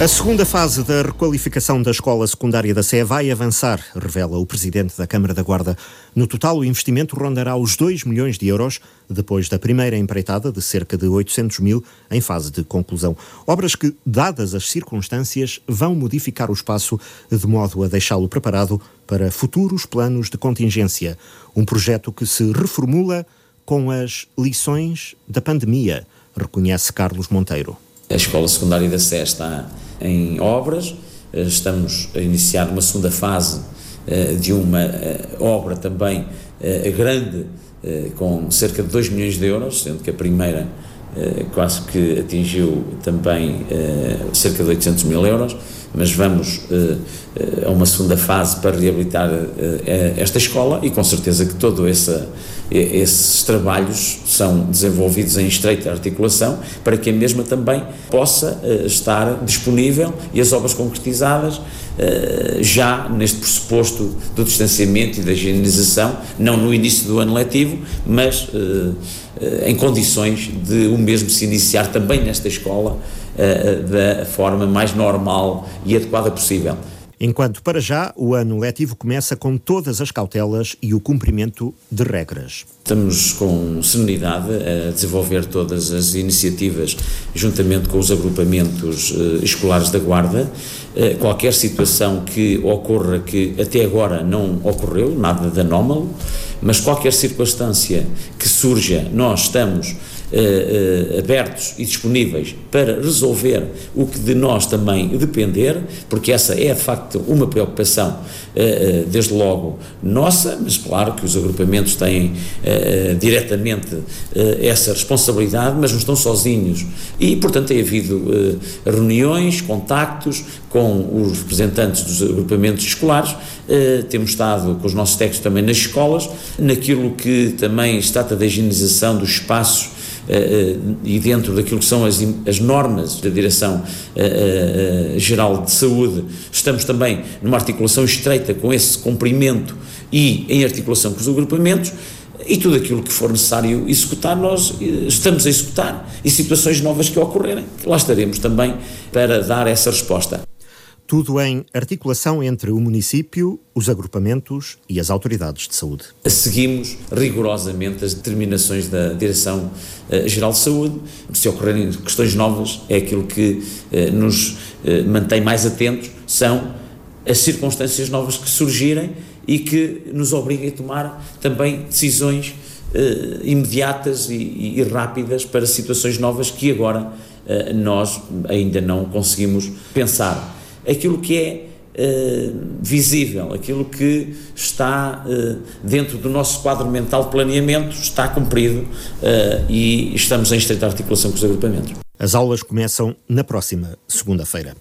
A segunda fase da requalificação da escola secundária da Sé vai avançar, revela o presidente da Câmara da Guarda. No total, o investimento rondará os 2 milhões de euros, depois da primeira empreitada de cerca de 800 mil em fase de conclusão. Obras que, dadas as circunstâncias, vão modificar o espaço de modo a deixá-lo preparado para futuros planos de contingência. Um projeto que se reformula com as lições da pandemia, reconhece Carlos Monteiro. A escola secundária da Sé está em obras, eh, estamos a iniciar uma segunda fase eh, de uma eh, obra também grande, com cerca de 2 milhões de euros, sendo que a primeira quase que atingiu também cerca de 800 mil euros, mas vamos a uma segunda fase para reabilitar esta escola e com certeza que todo essa esses trabalhos são desenvolvidos em estreita articulação para que a mesma também possa uh, estar disponível e as obras concretizadas uh, já neste pressuposto do distanciamento e da higienização, não no início do ano letivo, mas uh, em condições de o mesmo se iniciar também nesta escola da forma mais normal e adequada possível. Enquanto, para já, o ano letivo começa com todas as cautelas e o cumprimento de regras. Estamos com serenidade a desenvolver todas as iniciativas juntamente com os agrupamentos eh, escolares da Guarda. Eh, qualquer situação que ocorra que até agora não ocorreu, nada de anómalo, mas qualquer circunstância que surja, nós estamos uh, abertos e disponíveis para resolver o que de nós também depender, porque essa é de facto uma preocupação, uh, desde logo nossa, mas claro que os agrupamentos têm diretamente essa responsabilidade, mas não estão sozinhos. E, portanto, tem havido reuniões, contactos com os representantes dos agrupamentos escolares, temos estado com os nossos técnicos também nas escolas, naquilo que também se trata da higienização dos espaços e dentro daquilo que são as, as normas da Direção-Geral eh, de Saúde, estamos também numa articulação estreita com esse cumprimento e em articulação com os agrupamentos e tudo aquilo que for necessário executar, nós estamos a executar e situações novas que ocorrerem, lá estaremos também para dar essa resposta. Tudo em articulação entre o município, os agrupamentos e as autoridades de saúde. Seguimos rigorosamente as determinações da Direção-Geral eh, de Saúde. Se ocorrerem questões novas, é aquilo que eh, nos eh, mantém mais atentos, são as circunstâncias novas que surgirem e que nos obriguem a tomar também decisões imediatas e, e, rápidas para situações novas que agora nós ainda não conseguimos pensar aquilo que é uh, visível, aquilo que está uh, dentro do nosso quadro mental de planeamento está cumprido uh, e estamos em estreita articulação com os agrupamentos. As aulas começam na próxima segunda-feira.